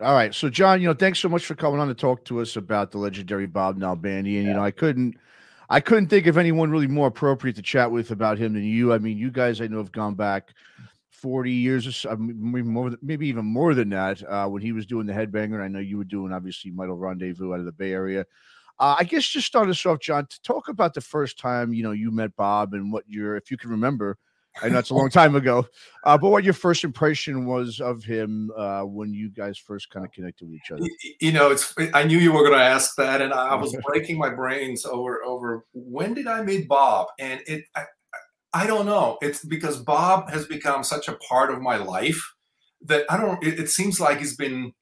All right. So, John, you know, thanks so much for coming on to talk to us about the legendary Bob Nalbandian. You know, I couldn't I couldn't think of anyone really more appropriate to chat with about him than you. I mean, you guys I know have gone back 40 years or so, maybe more, maybe even more than that. Uh, when he was doing the headbanger, I know you were doing obviously Metal Rendezvous out of the Bay Area. Uh, I guess just start us off, John, to talk about the first time you know you met Bob and what your, if you can remember, I know it's a long time ago, uh, but what your first impression was of him uh, when you guys first kind of connected with each other. You know, it's I knew you were going to ask that, and I was breaking my brains over over when did I meet Bob, and it I, I don't know. It's because Bob has become such a part of my life that I don't. It, it seems like he's been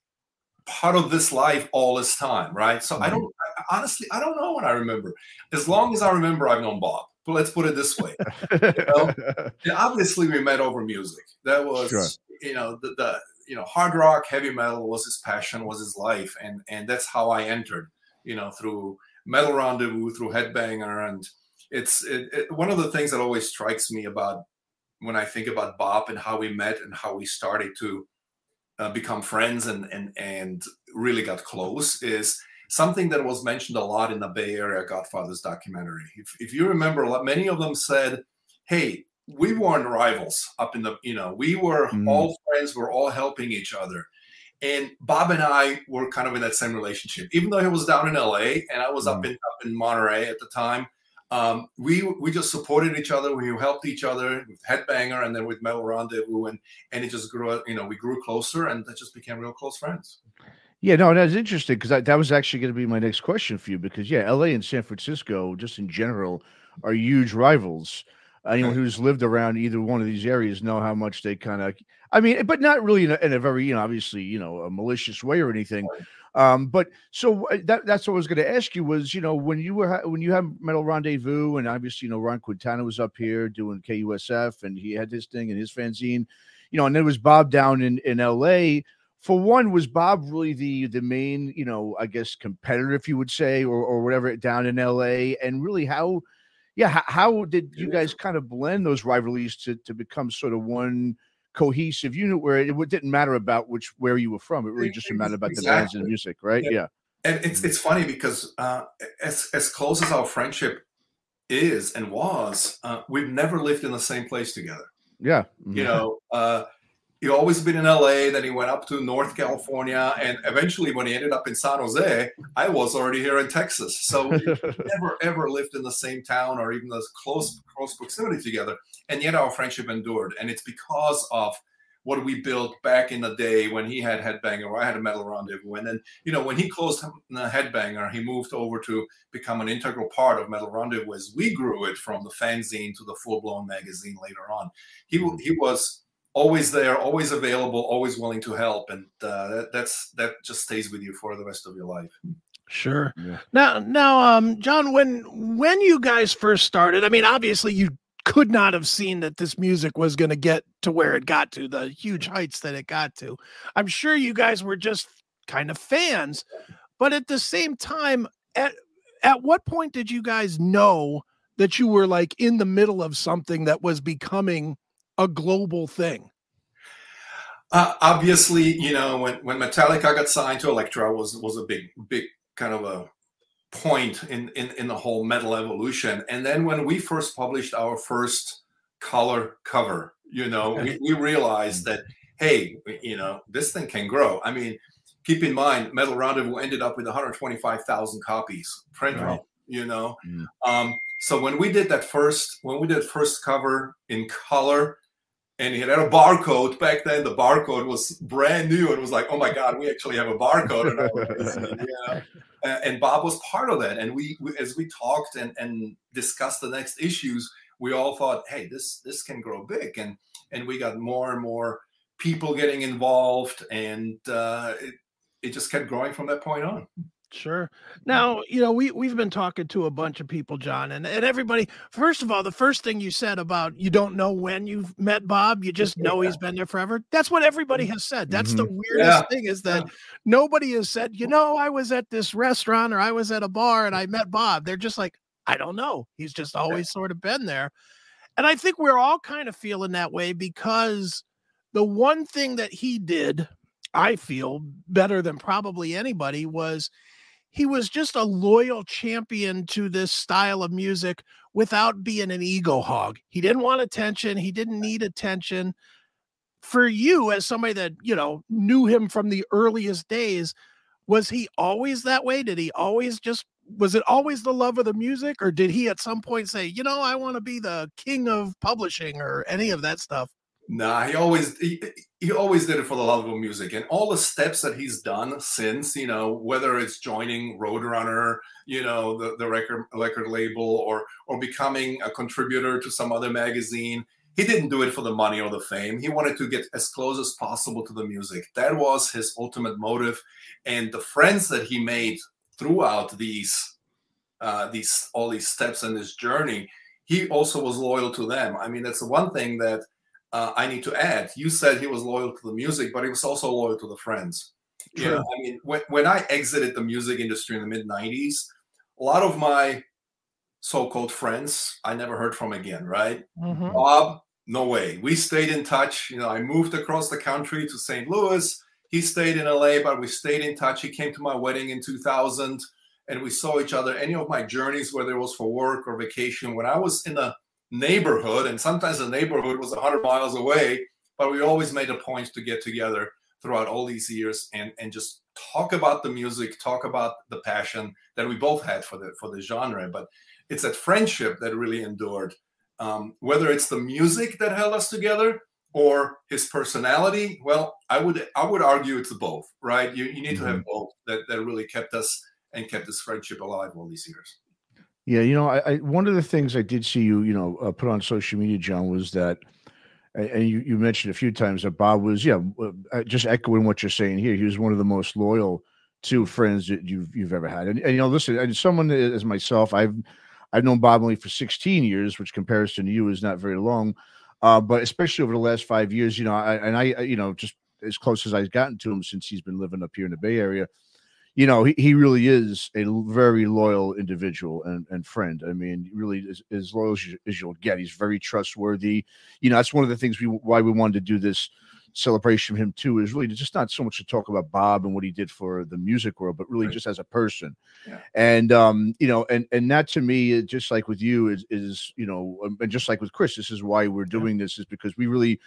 part of this life all this time, right? So mm-hmm. I don't I, honestly I don't know when I remember. As long as I remember, I've known Bob. But let's put it this way. you know? obviously, we met over music. That was sure. you know the, the you know hard rock, heavy metal was his passion, was his life, and and that's how I entered. You know through Metal Rendezvous, through Headbanger, and it's it, it, one of the things that always strikes me about when I think about Bob and how we met and how we started to uh, become friends and and and really got close is something that was mentioned a lot in the Bay Area Godfathers documentary. If, if you remember, many of them said, "Hey, we weren't rivals up in the you know we were mm. all friends, we're all helping each other." And Bob and I were kind of in that same relationship, even though he was down in LA and I was mm. up in up in Monterey at the time. Um, we we just supported each other. We helped each other with Headbanger and then with Metal Rendezvous, and and it just grew. You know, we grew closer, and that just became real close friends. Yeah, no, that's interesting because that, that was actually going to be my next question for you because yeah, LA and San Francisco, just in general, are huge rivals. Anyone who's lived around either one of these areas know how much they kind of, I mean, but not really in a, in a, very, you know, obviously, you know, a malicious way or anything. Um, but so uh, that that's what I was going to ask you was, you know, when you were when you had Metal Rendezvous, and obviously, you know, Ron Quintana was up here doing KUSF, and he had his thing and his fanzine, you know, and then was Bob down in in LA for one, was Bob really the the main, you know, I guess competitor, if you would say, or or whatever, down in LA, and really how, yeah, how, how did you guys kind of blend those rivalries to to become sort of one cohesive unit where it, it didn't matter about which where you were from, it really just mattered about exactly. the bands and the music, right? Yeah. yeah. And it's it's funny because uh, as as close as our friendship is and was, uh, we've never lived in the same place together. Yeah, mm-hmm. you know. Uh, he'd always been in LA. Then he went up to North California, and eventually, when he ended up in San Jose, I was already here in Texas. So we never ever lived in the same town or even as close close proximity together. And yet our friendship endured, and it's because of what we built back in the day when he had Headbanger, or I had a Metal Rendezvous. And then, you know, when he closed the Headbanger, he moved over to become an integral part of Metal Rendezvous as we grew it from the fanzine to the full blown magazine later on. He, mm. he was always there, always available, always willing to help, and uh, that, that's that just stays with you for the rest of your life. Sure. Yeah. Now, now, um, John, when when you guys first started, I mean, obviously you could not have seen that this music was going to get to where it got to, the huge heights that it got to. I'm sure you guys were just kind of fans, but at the same time, at at what point did you guys know that you were like in the middle of something that was becoming a global thing? Uh, obviously, you know, when, when Metallica got signed to Elektra was was a big big kind of a point in, in in the whole metal evolution. And then when we first published our first color cover, you know, we, we realized that hey, you know, this thing can grow. I mean, keep in mind, Metal Rendezvous ended up with 125,000 copies print right. you know. Mm. Um, so when we did that first, when we did first cover in color, and he had a barcode back then. The barcode was brand new, and it was like, oh my god, we actually have a barcode. And, yeah. and Bob was part of that. And we, we, as we talked and, and discussed the next issues, we all thought, hey, this this can grow big, and and we got more and more people getting involved, and uh, it, it just kept growing from that point on. Sure. Now, you know, we we've been talking to a bunch of people, John, and, and everybody. First of all, the first thing you said about you don't know when you've met Bob, you just know he's been there forever. That's what everybody has said. That's mm-hmm. the weirdest yeah. thing is that yeah. nobody has said, you know, I was at this restaurant or I was at a bar and I met Bob. They're just like, I don't know. He's just always sort of been there. And I think we're all kind of feeling that way because the one thing that he did I feel better than probably anybody was he was just a loyal champion to this style of music without being an ego hog. He didn't want attention, he didn't need attention. For you, as somebody that, you know, knew him from the earliest days, was he always that way? Did he always just was it always the love of the music, or did he at some point say, you know, I want to be the king of publishing or any of that stuff? Nah, he always he, he always did it for the love of music, and all the steps that he's done since, you know, whether it's joining Roadrunner, you know, the, the record record label, or or becoming a contributor to some other magazine, he didn't do it for the money or the fame. He wanted to get as close as possible to the music. That was his ultimate motive, and the friends that he made throughout these uh, these all these steps in this journey, he also was loyal to them. I mean, that's the one thing that uh, I need to add. You said he was loyal to the music, but he was also loyal to the friends. True. Know, I mean, when, when I exited the music industry in the mid 90s, a lot of my so-called friends I never heard from again, right? Mm-hmm. Bob, no way. We stayed in touch. You know, I moved across the country to St. Louis. He stayed in LA, but we stayed in touch. He came to my wedding in 2000 and we saw each other. Any of my journeys, whether it was for work or vacation, when I was in the neighborhood, and sometimes the neighborhood was 100 miles away, but we always made a point to get together throughout all these years and and just talk about the music, talk about the passion that we both had for the for the genre. But it's that friendship that really endured. Um, whether it's the music that held us together or his personality, well, I would I would argue it's both, right? You, you need mm-hmm. to have mm-hmm. both that, that really kept us and kept this friendship alive all these years. Yeah, you know, I, I, one of the things I did see you, you know, uh, put on social media, John, was that, and you, you mentioned a few times that Bob was, yeah, uh, just echoing what you're saying here. He was one of the most loyal to friends that you've you've ever had, and, and you know, listen, and someone as myself, I've I've known Bob only for 16 years, which comparison to you is not very long, uh, but especially over the last five years, you know, I, and I, you know, just as close as I've gotten to him since he's been living up here in the Bay Area you know, he, he really is a very loyal individual and, and friend. I mean, really is as loyal as, you, as you'll get. He's very trustworthy. You know, that's one of the things we why we wanted to do this celebration of him too is really just not so much to talk about Bob and what he did for the music world, but really right. just as a person. Yeah. And um, you know, and and that to me, just like with you, is is you know, um, and just like with Chris, this is why we're doing yeah. this is because we really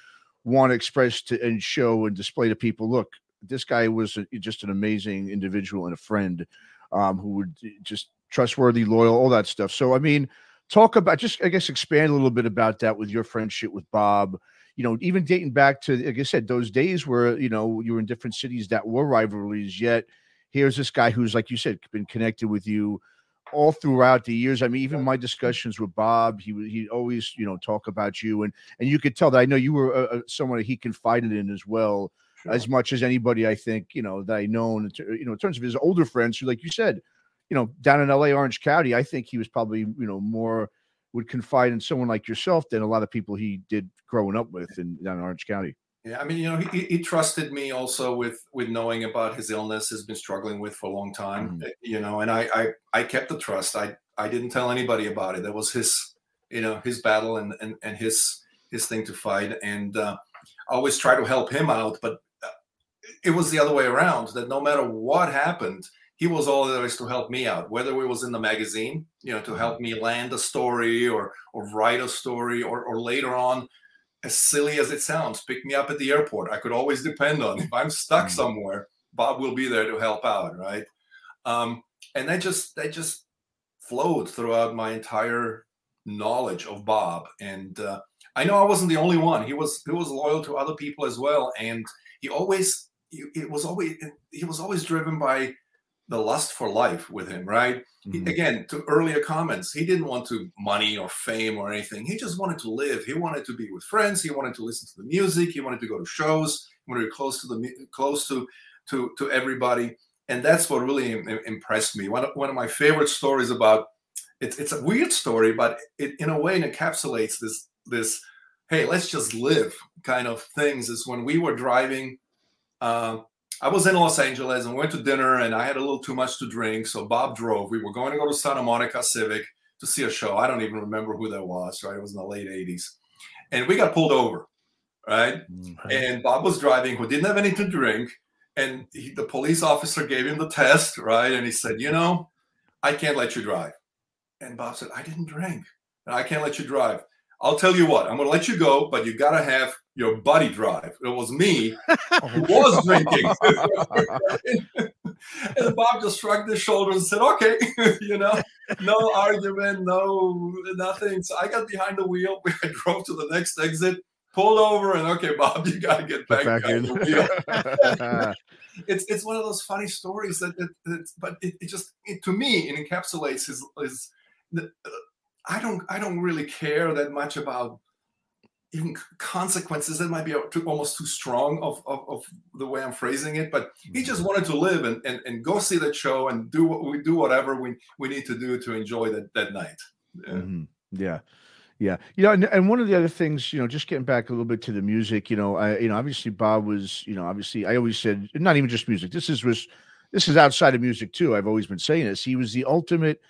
want to express to and show and display to people, look, this guy was a, just an amazing individual and a friend um, who would just trustworthy, loyal, all that stuff. So, I mean, talk about just, I guess, expand a little bit about that with your friendship with Bob. You know, even dating back to, like I said, those days where, you know, you were in different cities that were rivalries, yet here's this guy who's, like you said, been connected with you all throughout the years. I mean, even my discussions with Bob, he he always you know talk about you, and and you could tell that I know you were uh, someone that he confided in as well sure. as much as anybody I think you know that I know. And you know, in terms of his older friends, who, like you said, you know, down in L.A. Orange County, I think he was probably you know more would confide in someone like yourself than a lot of people he did growing up with in down in Orange County. Yeah, I mean, you know, he, he trusted me also with with knowing about his illness, has been struggling with for a long time. Mm-hmm. You know, and I, I I kept the trust. I I didn't tell anybody about it. That was his, you know, his battle and and, and his his thing to fight. And uh, I always try to help him out, but it was the other way around that no matter what happened, he was always to help me out, whether it was in the magazine, you know, to help mm-hmm. me land a story or or write a story, or or later on, as silly as it sounds, pick me up at the airport. I could always depend on if I'm stuck mm-hmm. somewhere, Bob will be there to help out, right? Um, and that just that just flowed throughout my entire knowledge of Bob, and uh, I know I wasn't the only one. He was he was loyal to other people as well, and he always it was always he was always driven by the lust for life with him, right? Mm-hmm. He, again, to earlier comments, he didn't want to money or fame or anything. He just wanted to live. He wanted to be with friends. He wanted to listen to the music. He wanted to go to shows. He wanted to be close to the close to to to everybody. And that's what really impressed me. One of, one of my favorite stories about it's it's a weird story, but it in a way encapsulates this this hey let's just live kind of things. Is when we were driving uh, I was in Los Angeles and went to dinner, and I had a little too much to drink. So Bob drove. We were going to go to Santa Monica Civic to see a show. I don't even remember who that was. Right, it was in the late '80s, and we got pulled over. Right, mm-hmm. and Bob was driving, who didn't have anything to drink, and he, the police officer gave him the test, right? And he said, you know, I can't let you drive. And Bob said, I didn't drink. I can't let you drive. I'll tell you what, I'm going to let you go, but you got to have your buddy drive. It was me who was drinking. and Bob just shrugged his shoulders and said, okay, you know, no argument, no nothing. So I got behind the wheel. I drove to the next exit, pulled over, and okay, Bob, you got to get back, back in. the wheel. it's it's one of those funny stories that, that, that but it, it just it, to me it encapsulates his his the, I don't I don't really care that much about even consequences. That might be almost too strong of, of, of the way I'm phrasing it. But he just wanted to live and, and, and go see that show and do what we do whatever we, we need to do to enjoy that that night. Yeah. Mm-hmm. yeah. Yeah, you know, and, and one of the other things, you know, just getting back a little bit to the music, you know, I, you know, obviously Bob was, you know, obviously I always said, not even just music. This is was, this is outside of music too. I've always been saying this. He was the ultimate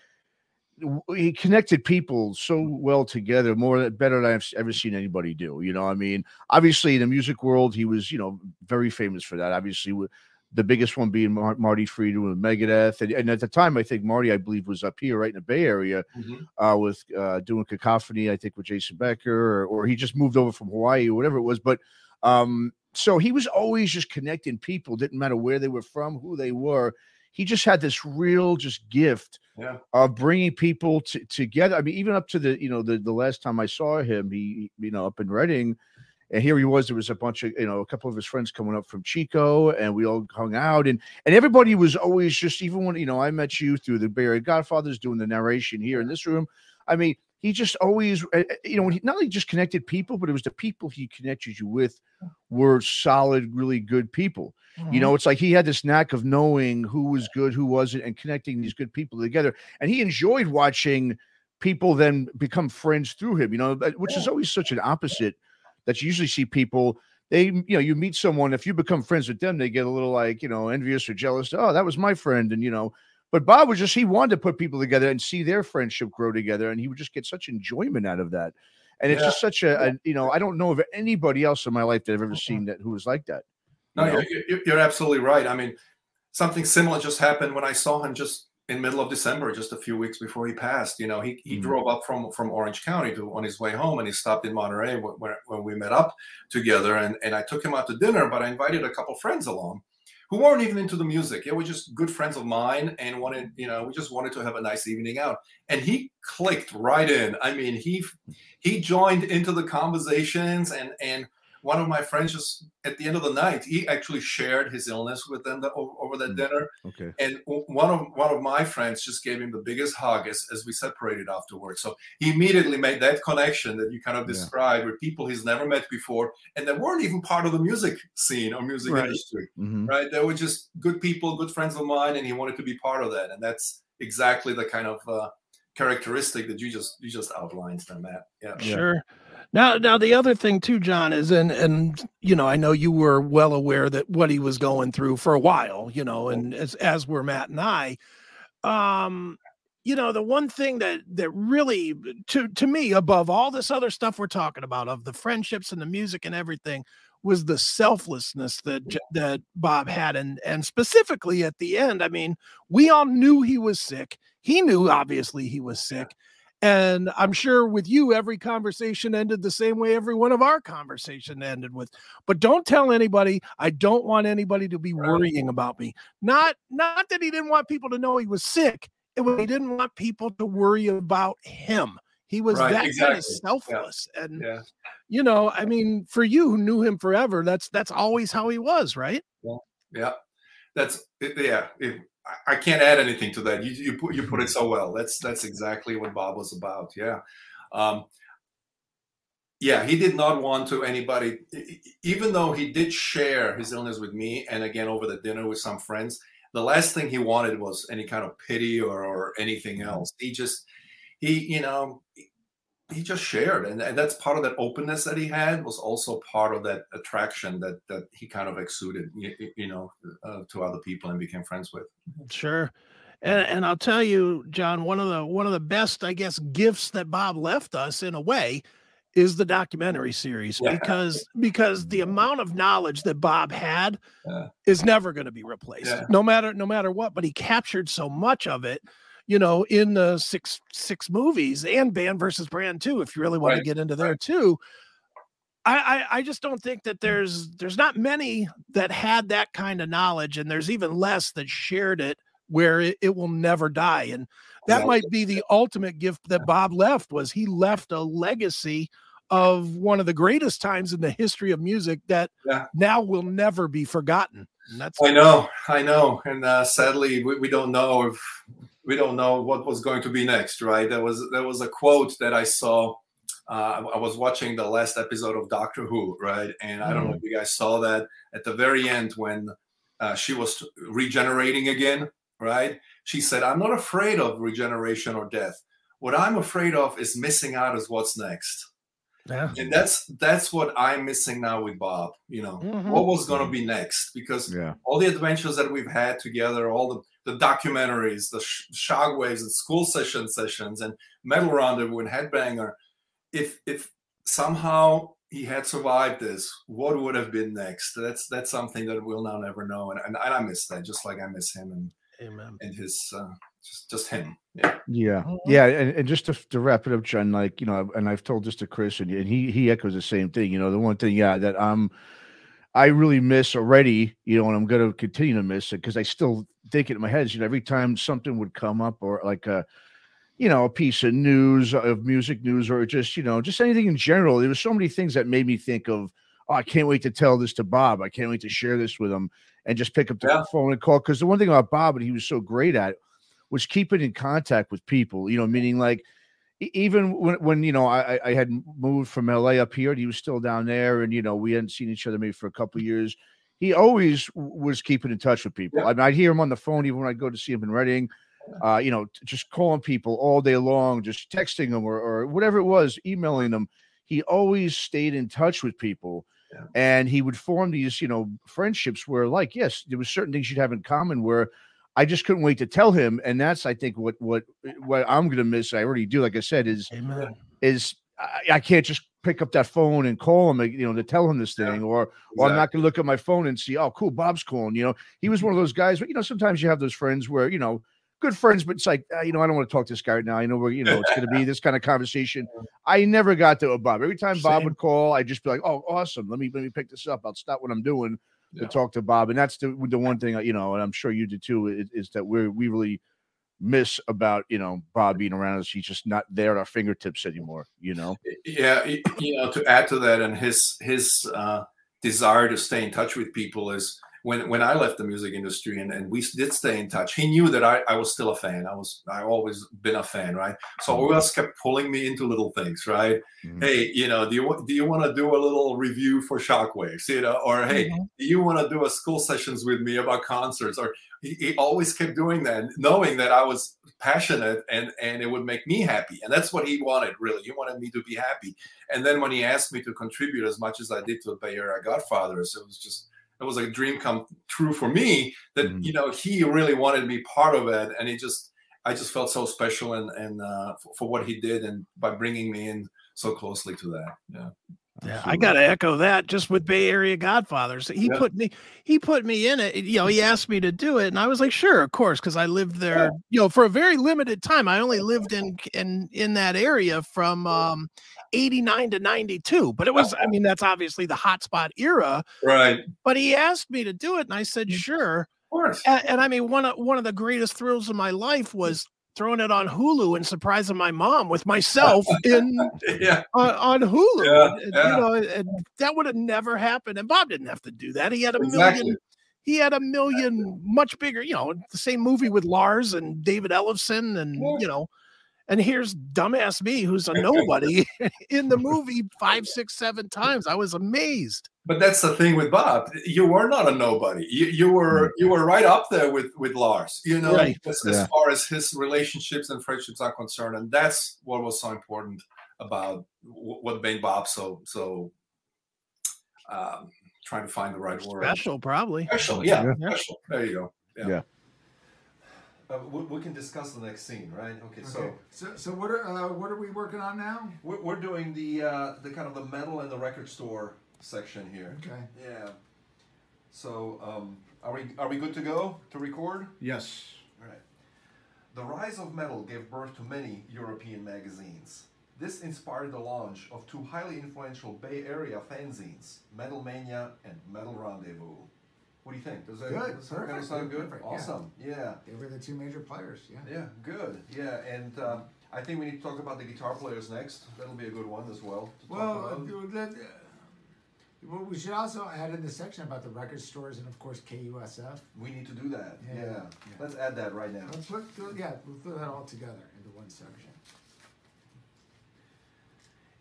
he connected people so well together, more better than I've ever seen anybody do. You know, I mean, obviously in the music world, he was, you know, very famous for that. Obviously, with the biggest one being Mar- Marty Friedman with Megadeth, and, and, at the time, I think Marty, I believe, was up here, right in the Bay Area, mm-hmm. uh, with uh, doing Cacophony, I think, with Jason Becker, or, or, he just moved over from Hawaii or whatever it was. But um, so he was always just connecting people. Didn't matter where they were from, who they were he just had this real just gift yeah. of bringing people together. I mean, even up to the you know the the last time I saw him, he you know up in Redding, and here he was. There was a bunch of you know a couple of his friends coming up from Chico, and we all hung out, and and everybody was always just even when you know I met you through the Area Godfathers doing the narration here in this room. I mean, he just always eh, eh, you know he not only just connected people, but it was the people he connected you with were solid, really good people. Mm-hmm. You know, it's like he had this knack of knowing who was good, who wasn't, and connecting these good people together. And he enjoyed watching people then become friends through him, you know, which is always such an opposite that you usually see people. They, you know, you meet someone, if you become friends with them, they get a little like, you know, envious or jealous. Oh, that was my friend. And, you know, but Bob was just, he wanted to put people together and see their friendship grow together. And he would just get such enjoyment out of that. And it's yeah. just such a, a, you know, I don't know of anybody else in my life that I've ever seen that who was like that. No, you're, you're, absolutely right. I mean, something similar just happened when I saw him just in middle of December, just a few weeks before he passed. You know, he, he mm-hmm. drove up from from Orange County to on his way home, and he stopped in Monterey when, when we met up together. And and I took him out to dinner, but I invited a couple friends along who weren't even into the music. They were just good friends of mine and wanted, you know, we just wanted to have a nice evening out. And he clicked right in. I mean, he he joined into the conversations and and one of my friends just at the end of the night he actually shared his illness with them the, over that mm, dinner. Okay. And one of one of my friends just gave him the biggest hug as, as we separated afterwards. So he immediately made that connection that you kind of described yeah. with people he's never met before and that weren't even part of the music scene or music right. industry mm-hmm. right? They were just good people good friends of mine and he wanted to be part of that. And that's exactly the kind of uh, characteristic that you just you just outlined there matt. Yeah. Sure now, now the other thing too, John, is and and you know, I know you were well aware that what he was going through for a while, you know, and as as were Matt and I. Um, you know, the one thing that that really to to me, above all this other stuff we're talking about, of the friendships and the music and everything, was the selflessness that that Bob had, and and specifically at the end. I mean, we all knew he was sick. He knew obviously he was sick, and I'm sure with you, every conversation ended the same way every one of our conversation ended with. But don't tell anybody. I don't want anybody to be worrying about me. Not not that he didn't want people to know he was sick. It was he didn't want people to worry about him. He was right, that exactly. kind of selfless. Yeah. And yeah. you know, I mean, for you who knew him forever, that's that's always how he was, right? Yeah. Yeah. That's yeah. It, I can't add anything to that. You, you put you put it so well. That's that's exactly what Bob was about. Yeah, um, yeah. He did not want to anybody, even though he did share his illness with me, and again over the dinner with some friends. The last thing he wanted was any kind of pity or, or anything mm-hmm. else. He just he you know he just shared and, and that's part of that openness that he had was also part of that attraction that that he kind of exuded you, you know uh, to other people and became friends with sure and, and i'll tell you john one of the one of the best i guess gifts that bob left us in a way is the documentary series Yeah. because because the amount of knowledge that Bob had Yeah. is never going to be replaced Yeah. no matter no matter what but he captured so much of it you know in the six six movies and band versus brand too if you really want Right, to get into there too. I, I I just don't think that there's there's not many that had that kind of knowledge and there's even less that shared it where it, it will never die. And that might be the ultimate gift that Bob left was he left a legacy of one of the greatest times in the history of music that Yeah. now will never be forgotten. And that's I know, I know, and uh, sadly, we, we don't know if we don't know what was going to be next. Right? There was there was a quote that I saw. Uh, I was watching the last episode of Doctor Who, right? And I don't know if you guys saw that at the very end when uh, she was regenerating again, right? She said, "I'm not afraid of regeneration or death. What I'm afraid of is missing out as what's next." Yeah. And that's that's what I'm missing now with Bob. You know, Mhm. what was going to be next? Because Yeah. all the adventures that we've had together, all the, the documentaries, the sh- Shockwaves and Skullsession sessions and metal rendezvous and headbanger. If if somehow he had survived this, what would have been next? That's that's something that we'll now never know. And, and I miss that, just like I miss him and Amen. and his uh, just just him. Yeah. Yeah, Mhm. yeah, and, and just to, to wrap it up, John, like you know, and I've told this to Chris, and, and he he echoes the same thing. You know, the one thing, yeah, that I'm, I really miss already. You know, and I'm going to continue to miss it because I still think it in my head. is, You know, every time something would come up, or like a, you know, a piece of news of music news, or just you know, just anything in general. There was so many things that made me think of, oh, I can't wait to tell this to Bob. I can't wait to share this with him, and just pick up the Yeah. phone and call. Because the one thing about Bob, and he was so great at was keeping in contact with people, you know, meaning like even when, when you know I, I- had moved from LA up here and he was still down there and you know we hadn't seen each other maybe for a couple of years. He always was keeping in touch with people. Yeah. I mean, I'd hear him on the phone even when I'd go to see him in Redding, uh, you know, t- just calling people all day long, just texting them or, or whatever it was, emailing them. He always stayed in touch with people. Yeah. And he would form these, you know, friendships where, like, yes, there was certain things you'd have in common where I just couldn't wait to tell him, and that's I think what what what I'm gonna miss. I already do, like I said, is Amen. is I, I can't just pick up that phone and call him, you know, to tell him this Yeah, thing, or or I'm not gonna look at my phone and see, oh, cool, Bob's calling. You know, he was one of those guys. But you know, sometimes you have those friends where you know, good friends, but it's like, uh, you know, I don't want to talk to this guy right now. I know we're, you know, it's gonna be this kind of conversation. I never got to a Bob. Every time Bob Same. would call, I'd just be like, oh, awesome. Let me let me pick this up. I'll stop what I'm doing Yeah. to talk to Bob. And that's the the one thing, uh, you know, and I'm sure you did too, is, is that we're we really miss about you know Bob being around us. He's just not there at our fingertips anymore. You know. yeah you know to add to that and his his uh desire to stay in touch with people is when when i left the music industry and, and we did stay in touch he knew that I, I was still a fan. I was i always been a fan right? So always kept pulling me into little things right? Mhm. hey you know do you want do you want to do a little review for shockwaves you know? Or hey Mhm. do you want to do a school sessions with me about concerts? Or he, he always kept doing that knowing that i was passionate and and it would make me happy. And that's what he wanted really. He wanted me to be happy. And then when he asked me to contribute as much as i did to the bay area godfathers it was just it was like a dream come true for me that Mhm. you know he really wanted to be part of it. And he just i just felt so special and and uh, for, for what he did and by bringing me in so closely to that. Yeah Yeah, I got to echo that just with Bay Area Godfathers. He Yeah. put me he put me in it. You know, he asked me to do it and I was like, "Sure, of course," cuz I lived there, Yeah. you know, for a very limited time. I only lived in in in that area from um 89 to 92. But it was I mean, that's obviously the hotspot era, right but he asked me to do it and I said, "Sure." Of course And, and I mean, one of one of the greatest thrills of my life was throwing it on Hulu and surprising my mom with myself in yeah on, on Hulu. Yeah, and- yeah. You know, and that would have never happened. And Bob didn't have to do that. He had a Exactly. million. He had a million, much bigger. You know, the same movie with Lars and David Ellefson, and you know, and here's dumbass me, who's a nobody in the movie five, six, seven times. I was amazed. But that's the thing with Bob. You were not a nobody. You, you were you were right up there with with Lars. You know, Right. as, Yeah. as far as his relationships and friendships are concerned, and that's what was so important about what made Bob so so. Um, trying to find the right word. Special, probably. Special, yeah, Yeah. special. There you go. Uh, we, we can discuss the next scene, right? Okay, so So, so what are uh, what are we working on now? we're, we're doing the uh, the kind of the metal and the record store section here. Okay. Yeah. So um, are we are we good to go to record? Yes. All right. The rise of metal gave birth to many European magazines. This inspired the launch of two highly influential Bay Area fanzines, Metal Mania and Metal Rendezvous. What do you think? Does that, Good, does that kind of sound good? perfect. Awesome. Yeah. They were the two major players. Yeah. Yeah, good. Yeah, and um, I think we need to talk about the guitar players next. That'll be a good one as well. To talk Well, about. uh, that, uh, well, we should also add in the section about the record stores and of course KUSF. we need to do that. Yeah, Yeah. yeah. Let's add that right now. Let's put yeah, we'll put that all together into one section.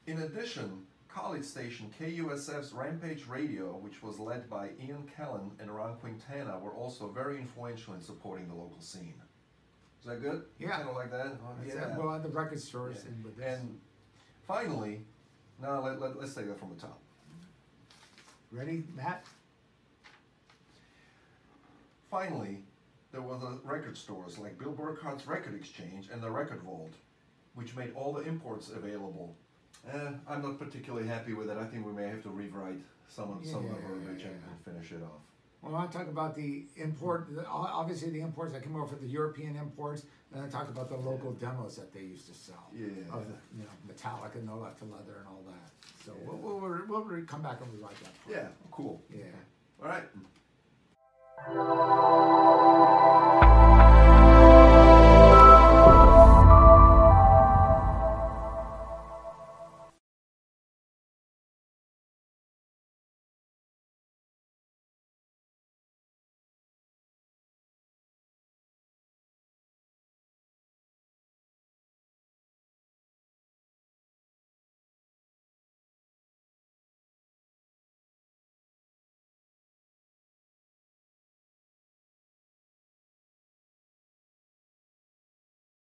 In addition, college station KUSF's Rampage Radio, which was led by Ian Kallen and Ron Quintana, were also very influential in supporting the local scene. Is that good? Yeah. Kind of like that? Oh, yeah. Well, on the record stores Yeah. and with this. And finally, now let, let, let's take that from the top. Ready, Matt? Finally, there were the record stores like Bill Burkhart's Record Exchange and the Record Vault, which made all the imports available. Eh, I'm not particularly happy with it. I think we may have to rewrite some of some of the Yeah, verbiage yeah, and, yeah. and finish it off. Well, I want to talk about the import, the, obviously the imports that came over, for the European imports, and I talk about the local demos that they used to sell. Yeah. Of the, you know, Metallica and No Life 'til Leather and all that. So we'll, we'll, we'll re- come back and rewrite that. part. Yeah, cool. Yeah. All right.